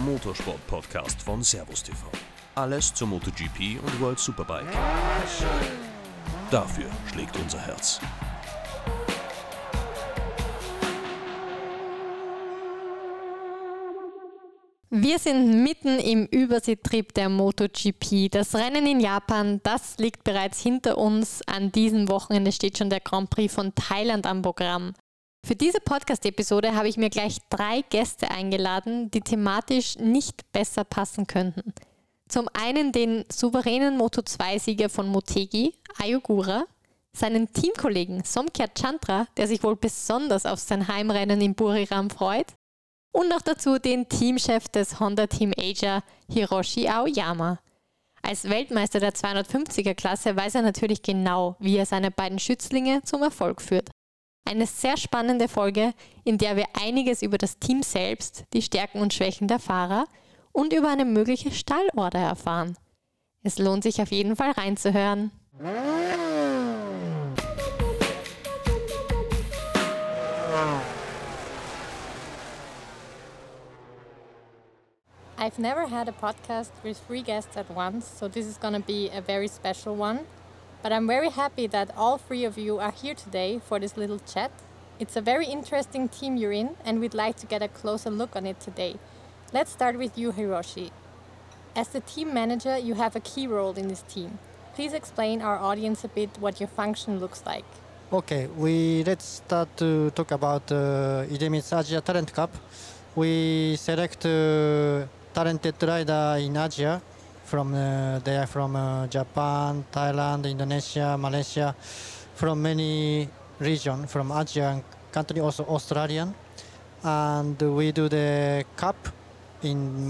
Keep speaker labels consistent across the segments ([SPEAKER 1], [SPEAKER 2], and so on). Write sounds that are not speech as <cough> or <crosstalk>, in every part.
[SPEAKER 1] Motorsport-Podcast von Servus TV. Alles zur MotoGP und World Superbike. Dafür schlägt unser Herz.
[SPEAKER 2] Wir sind mitten im Überseetrip der MotoGP. Das Rennen in Japan, das liegt bereits hinter uns. An diesem Wochenende steht schon der Grand Prix von Thailand am Programm. Für diese Podcast-Episode habe ich mir gleich drei Gäste eingeladen, die thematisch nicht besser passen könnten. Zum einen den souveränen Moto2-Sieger von Motegi, Ayogura, seinen Teamkollegen Somkya Chandra, der sich wohl besonders auf sein Heimrennen in Buriram freut, und noch dazu den Teamchef des Honda Team Asia, Hiroshi Aoyama. Als Weltmeister der 250er Klasse weiß er natürlich genau, wie er seine beiden Schützlinge zum Erfolg führt. Eine sehr spannende Folge, in der wir einiges über das Team selbst, die Stärken und Schwächen der Fahrer und über eine mögliche Stallorder erfahren. Es lohnt sich auf jeden Fall reinzuhören. I've never had a podcast with three guests at once, so this is going to be a very special one. But I'm very happy that all three of you are here today for this little chat. It's a very interesting team you're in, and we'd like to get a closer look on it today. Let's start with you, Hiroshi. As the team manager, you have a key role in this team. Please explain our audience a bit what your function looks like.
[SPEAKER 3] Okay, we let's start to talk about uh, Idemitsu Asia Talent Cup. We select uh, talented rider in Asia. From uh, they are from uh, Japan, Thailand, Indonesia, Malaysia, from many region from Asian country, also Australian, and we do the cup in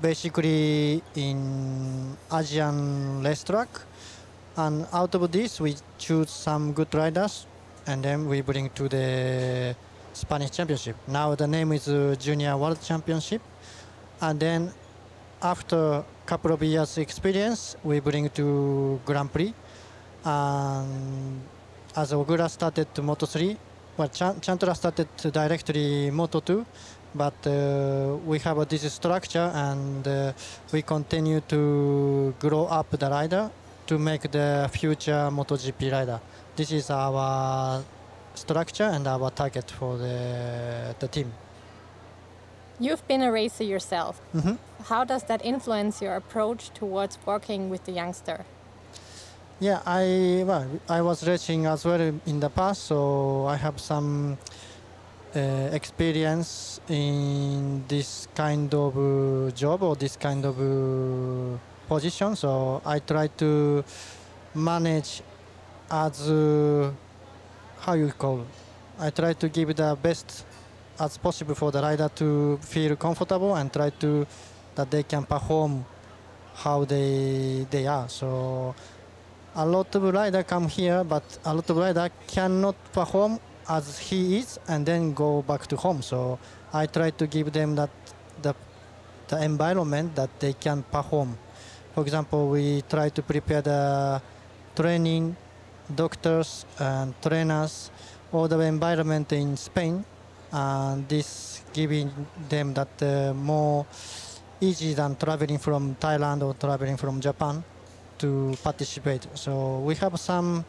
[SPEAKER 3] basically in Asian racetrack, and out of this we choose some good riders, and then we bring to the Spanish Championship. Now the name is uh, Junior World Championship. And then after a couple of years experience we bring to grand prix and as ogura started to moto 3 well Ch- chantra started directly moto 2 but uh, we have a, this structure and uh, we continue to grow up the rider to make the future MotoGP rider. This is our structure and our target for the, the team.
[SPEAKER 2] You've been a racer yourself.
[SPEAKER 3] Mm-hmm.
[SPEAKER 2] How does that influence your approach towards working with the youngster?
[SPEAKER 3] Yeah, I well, I was racing as well in the past, so I have some uh, experience in this kind of uh, job or this kind of uh, position. So I try to manage as uh, how you call. I try to give the best as possible for the rider to feel comfortable and try to that they can perform how they they are. So a lot of rider come here, but a lot of rider cannot perform as he is and then go back to home. So I try to give them that the the environment that they can perform. For example, we try to prepare the training, doctors and trainers, all the environment in Spain and this giving them that uh, more easy than traveling from Thailand or traveling from Japan to participate. So we have some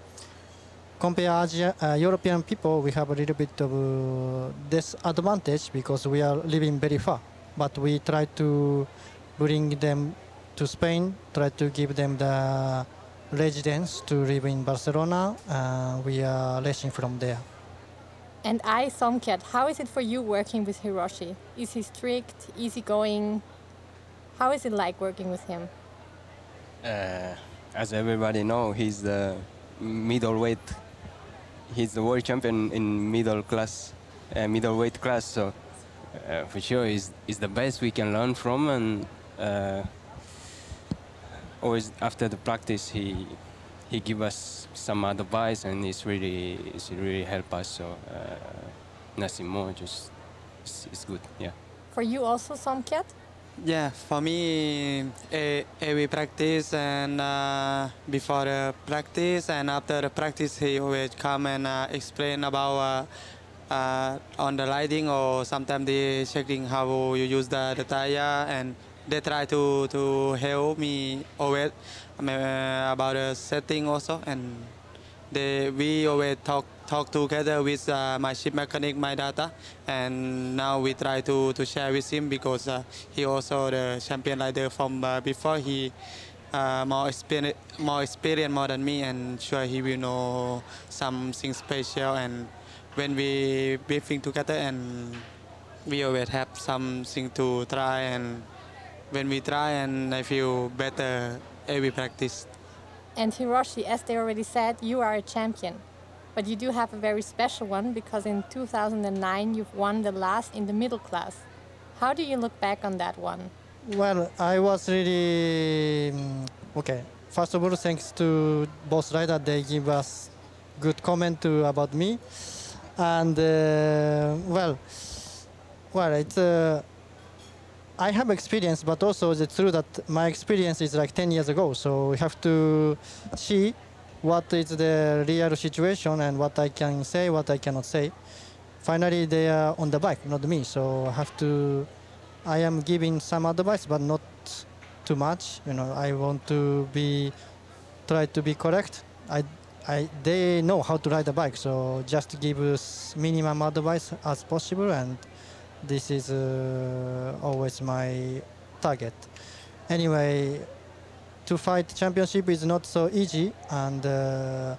[SPEAKER 3] compare Asia, uh, European people, we have a little bit of uh, disadvantage because we are living very far. But we try to bring them to Spain, try to give them the residence to live in Barcelona. Uh, we are racing from there.
[SPEAKER 2] And Ai, Somkiat, how is it for you working with Hiroshi? Is he strict, easygoing? How is it like working with him?
[SPEAKER 4] Uh, as everybody know, he's the middleweight. He's the world champion in middle class, uh, middleweight class. So uh, for sure, he's, he's the best we can learn from. And uh, always after the practice, he he give us some advice and it's really it's really help us so uh, nothing more just it's, it's, good yeah.
[SPEAKER 2] For you also Somkiat?
[SPEAKER 5] Yeah for me uh, every practice and uh, before the practice and after the practice he always come and uh, explain about uh, uh, on the lighting or sometimes they checking how you use the, the tire and they try to, to help me always. uh, about the setting also and they we always talk talk together with uh, my ship mechanic my data and now we try to, to share with him because uh, he also the champion rider from uh, before. He uh, more experience more experience more than me and sure he will know something special. And when we briefing together and we always have something to try. And when we try and I feel better every practice.
[SPEAKER 2] And Hiroshi, as they already said, you are a champion. But you do have a very special one because in 2009 you've won the last in the middle class. How do you look back on that one?
[SPEAKER 3] Well, I was really mm, okay. First of all, thanks to both riders, they give us good comment to, about me, and uh, well, well, it's. Uh, I have experience, but also it's true that my experience is like 10 years ago. So we have to see what is the real situation and what I can say, what I cannot say. Finally, they are on the bike, not me. So I have to. I am giving some advice, but not too much. You know, I want to be try to be correct. I, I, they know how to ride a bike, so just give us minimum advice as possible, and this is uh, always my target. Anyway, to fight championship is not so easy, and uh,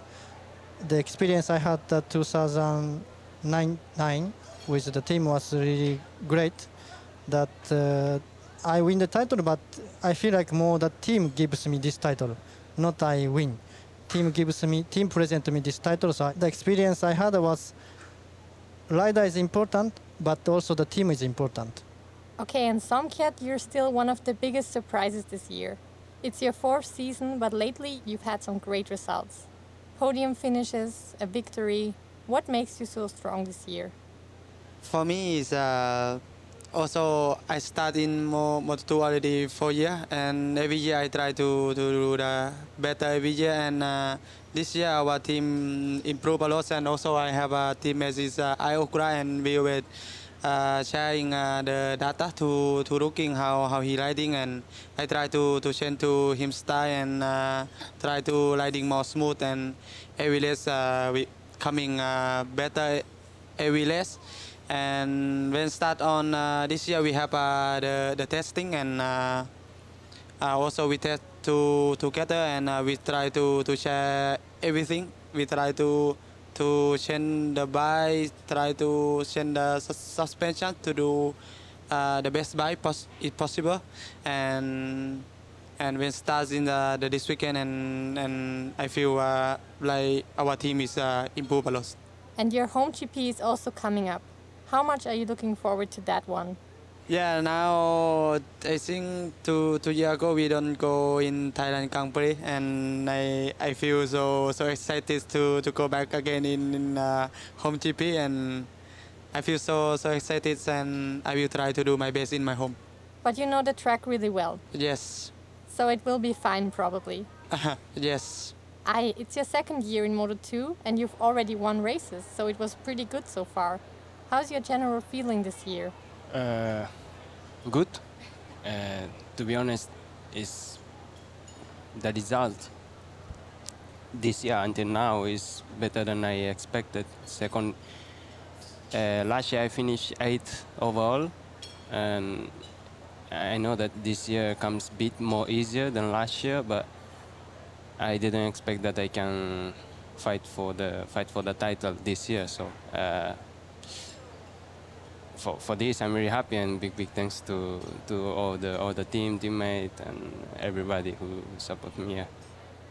[SPEAKER 3] the experience I had at 2009 with the team was really great. That uh, I win the title, but I feel like more the team gives me this title, not I win. Team gives me, team present me this title. So the experience I had was rider is important, but also the team is important.
[SPEAKER 2] Okay, and Somkiat, you're still one of the biggest surprises this year. It's your fourth season, but lately you've had some great results. Podium finishes, a victory. What makes you so strong this year?
[SPEAKER 5] For me, is uh, also I start in Mo- Moto2 already four year, and every year I try to, to do the better every year. And uh, this year our team improve a lot, and also I have a teammate is uh, Ai Ogura, and we were uh, sharing uh, the data to to looking how how he riding, and I try to to change to him style and uh, try to riding more smooth and every race uh, we coming uh, better every race. And when start on uh, this year, we have uh, the the testing and uh, uh, also we test to together and uh, we try to to share everything. We try to to change the bike, try to change the sus- suspension to do uh, the best bike pos- if possible, and and when starts in the, the this weekend and and I feel like our team is uh, improved a lot.
[SPEAKER 2] And your home GP is also coming up. How much are you looking forward to that one?
[SPEAKER 5] Yeah, now I think two two years ago we don't go in Thailand Grand Prix, and I I feel so so excited to, to go back again in, in uh, home GP, and I feel so so excited, and I will try to do my best in my home.
[SPEAKER 2] But you know the track really well,
[SPEAKER 5] Yes,
[SPEAKER 2] so it will be fine probably.
[SPEAKER 5] yes.
[SPEAKER 2] I, it's your second year in Moto 2 and you've already won races, so it was pretty good so far. How's your general feeling this year?
[SPEAKER 4] Uh, good. Uh, to be honest, is the result this year until now is better than I expected. Second, uh, last year I finished eighth overall, and I know that this year comes a bit more easier than last year, but I didn't expect that I can fight for the fight for the title this year. So. Uh, for, for this I'm really happy and big big thanks to, to all the all the team teammate and everybody who support me Yeah.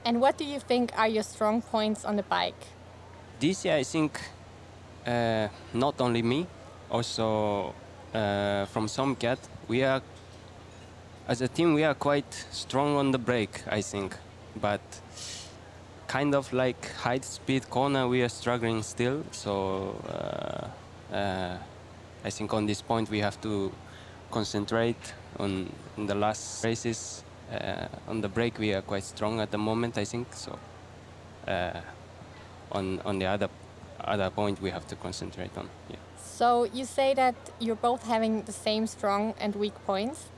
[SPEAKER 2] And what do you think are your strong points on the bike?
[SPEAKER 4] This year I think uh, not only me, also uh, from Somkiat we are as a team we are quite strong on the brake I think, but kind of like high speed corner we are struggling still. So. Uh, uh, I think on this point we have to concentrate on, on the last races. Uh, on the brake we are quite strong at the moment, I think. So uh, on on the other other point we have to concentrate on. Yeah.
[SPEAKER 2] So you say that you're both having the same strong and weak points.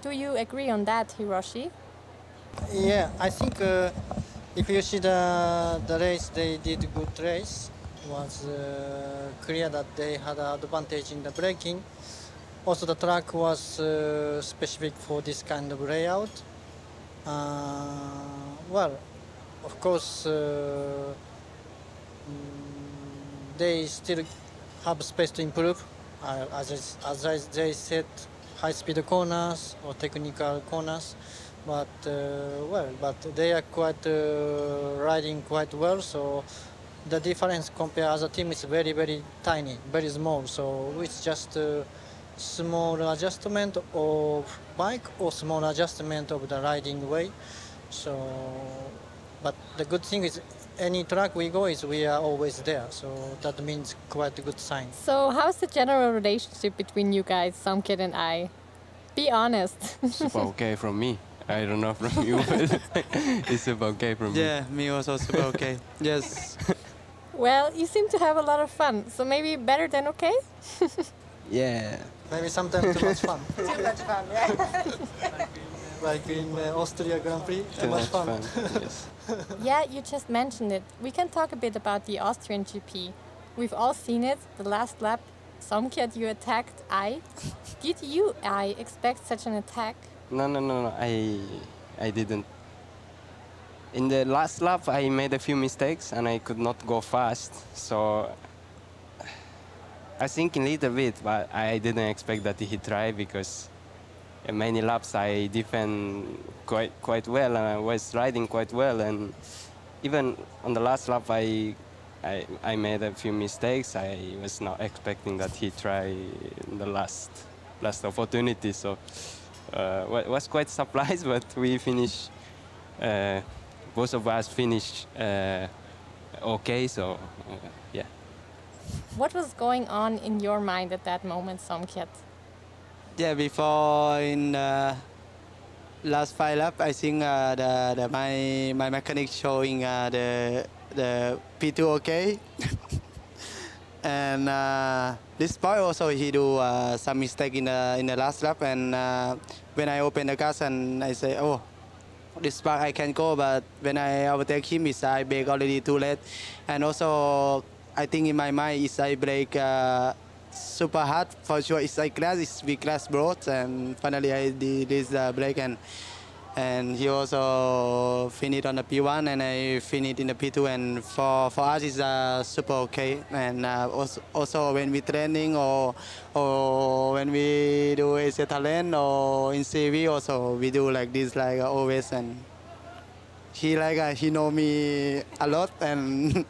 [SPEAKER 2] Do you agree on that, Hiroshi?
[SPEAKER 3] Yeah, I think uh, if you see the the race, they did good race. Was uh, clear that they had an advantage in the braking. Also, the track was uh, specific for this kind of layout. Uh, well, of course, uh, mm, they still have space to improve. Uh, as, as they said, high-speed corners or technical corners but uh, well, but they are quite uh, riding quite well. So the difference compared as a team is very very tiny, very small. So it's just a small adjustment of bike or small adjustment of the riding way. So, but the good thing is any track we go is we are always there. So that means quite a good sign.
[SPEAKER 2] So how's the general relationship between you guys, Somkiat and Ai? Be honest. <laughs>
[SPEAKER 4] Super okay from me. I don't know from you, but <laughs> it's super okay from me.
[SPEAKER 5] Yeah, me was also super okay. Yes. <laughs>
[SPEAKER 2] well, you seem to have a lot of fun, so maybe better than okay? <laughs>
[SPEAKER 4] Yeah.
[SPEAKER 3] Maybe sometimes too much fun, <laughs>
[SPEAKER 2] Too much fun, yeah. <laughs>
[SPEAKER 3] like in uh, Austria Grand Prix. Too much fun.
[SPEAKER 4] yes.
[SPEAKER 2] yeah, you just mentioned it. We can talk a bit about the Austrian GP. We've all seen it, the last lap. Somkiat, you attacked Ai. Did you, Ai, expect such an attack?
[SPEAKER 4] No, no, no, no. I, I didn't. In the last lap, I made a few mistakes and I could not go fast. So I thinking a little bit, but I didn't expect that he try because in many laps I defend quite quite well and I was riding quite well. And even on the last lap, I I, I made a few mistakes. I was not expecting that he try in the last last opportunity. So uh, was quite <laughs> surprised, but we finished. Uh, both of us finished uh, okay. So uh, yeah.
[SPEAKER 2] What was going on in your mind at that moment, Somkiat?
[SPEAKER 5] Yeah, before in uh, last five lap, I think uh, the, the my my mechanic showing uh, the the P2 okay, <laughs> and uh, this boy also he do uh, some mistake in the in the last lap, and uh, when I open the gas and I say oh. This spark I can go, but when I overtake him, is I brake already too late, and also I think in my mind is I brake uh, super hard for sure. It's like class, it's big class both, and finally I did this uh, brake and and he also finished on the P1 and I finished in the P2 and for, for us it's uh, super okay. And uh, also, also when we training or or when we do AC talent or in CEV also we do like this like uh, always. And he like uh, he know me a lot and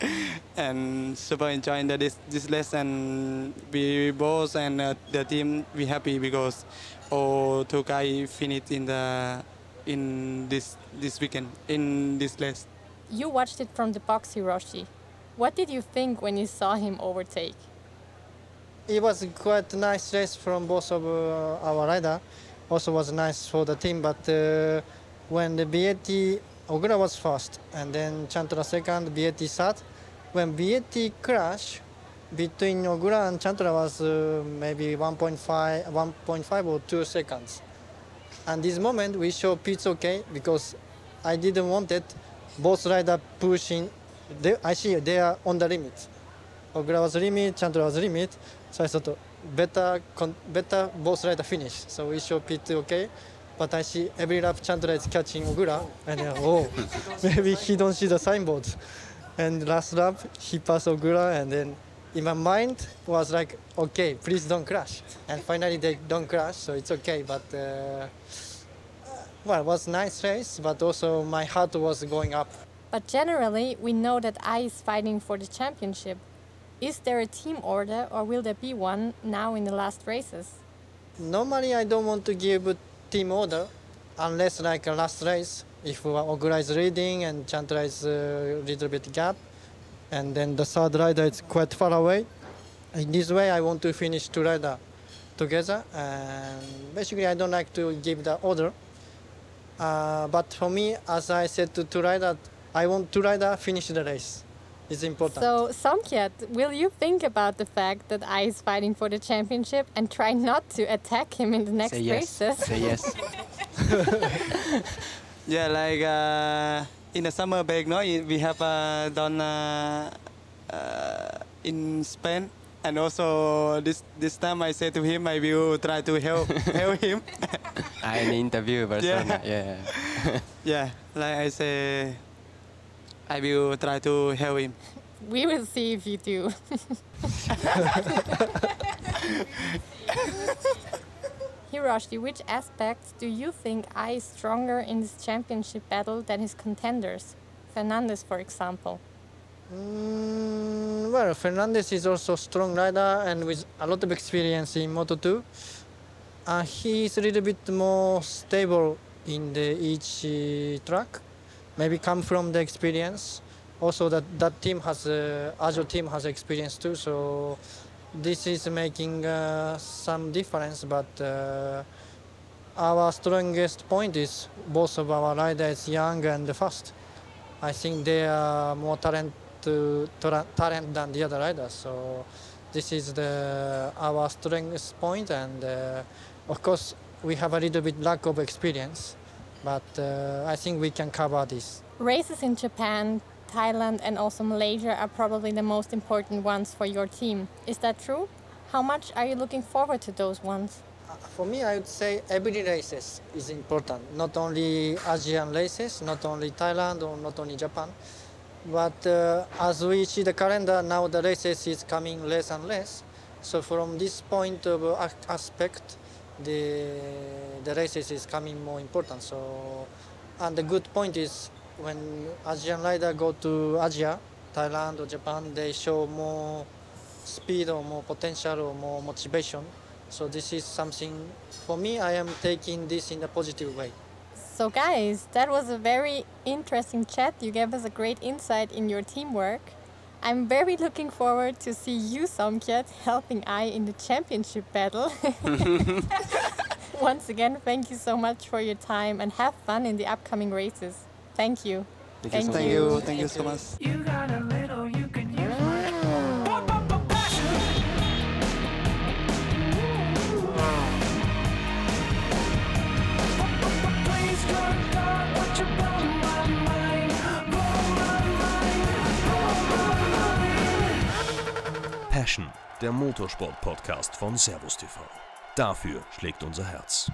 [SPEAKER 5] <laughs> and super enjoying the, this this lesson. We both and uh, the team we happy because all two guys finished in the in this this weekend in this race.
[SPEAKER 2] You watched it from the box, Hiroshi. What did you think when you saw him overtake?
[SPEAKER 3] It was quite a nice race from both of uh, our rider. Also was nice for the team, but uh, when the BAT Ogura was first and then Chantra second, BAT third. When BAT crash between Ogura and Chantra was uh, maybe 1.5, 1.5 or 2 seconds. And this moment we show pit's okay because I didn't want it. Both rider pushing. They, I see they are on the limit. Ogura was limit, Chandra was limit. So I thought better, con- better both rider finish. So we show pit okay. But I see every lap Chandra is catching Ogura, and then, oh, maybe he don't see the signboard. And last lap he passed Ogura, and then in my mind was like, okay, please don't crash. And finally they don't crash, so it's okay. But uh, well, it was nice race, but also my heart was going up.
[SPEAKER 2] But generally, we know that Ai is fighting for the championship. Is there a team order or will there be one now in the last races?
[SPEAKER 3] Normally, I don't want to give a team order unless like a last race. If Ogura is leading and Chantra is a little bit gap, and then the third rider is quite far away. In this way, I want to finish two rider together. And basically, I don't like to give the order. Uh, but for me, as I said to two rider, I want two rider finish the race. It's important.
[SPEAKER 2] So, Somkiat, will you think about the fact that Ai is fighting for the championship and try not to attack him in the next
[SPEAKER 4] Say yes.
[SPEAKER 2] races?
[SPEAKER 4] Say yes. <laughs> <laughs>
[SPEAKER 5] Yeah, like uh, in the summer break, no, we have uh, done uh, uh, in Spain, and also this this time I say to him, I will try to help <laughs> help him.
[SPEAKER 4] I in the interview <laughs> persona. Yeah.
[SPEAKER 5] Yeah, like I say, I will try to help him.
[SPEAKER 2] We will see if you do. <laughs> Hiroshi, which aspects do you think Ai is stronger in this championship battle than his contenders? Fernandez, for example.
[SPEAKER 3] Mm, well, Fernandez is also a strong rider and with a lot of experience in Moto2. Uh, he is a little bit more stable in the each uh, track. Maybe come from the experience. Also, that that team has uh, Ajo team has experience too. So this is making uh, some difference. But uh, our strongest point is both of our riders young and fast. I think they are more talent to, to talent than the other riders. So this is the our strongest point, and uh, of course we have a little bit lack of experience, but uh, I think we can cover this.
[SPEAKER 2] Races in Japan, Thailand, and also Malaysia are probably the most important ones for your team. Is that true? How much are you looking forward to those ones?
[SPEAKER 3] For me, I would say every races is important. Not only Asian races, not only Thailand or not only Japan, but uh, as we see the calendar now, the races is coming less and less. So from this point of uh, aspect, the the races is coming more important. So, and the good point is when Asian rider go to Asia, Thailand or Japan, they show more speed or more potential or more motivation. So this is something for me. I am taking this in a positive way.
[SPEAKER 2] So, guys, that was a very interesting chat. You gave us a great insight in your teamwork. I'm very looking forward to see you, Somkiat, helping Ai in the championship battle. <laughs> <laughs> Once again, thank you so much for your time and have fun in the upcoming races. Thank you.
[SPEAKER 4] Thank you so
[SPEAKER 2] Thank
[SPEAKER 5] Thank
[SPEAKER 2] you.
[SPEAKER 5] you, thank you so much.
[SPEAKER 6] You got a little you can use my Pop, pop, pop, passion. Pop, pop, pop, Please don't God, what you blow my mind, blow my mind, blow my mind.
[SPEAKER 1] Passion, der Motorsport-Podcast von Servus TV. Dafür schlägt unser Herz.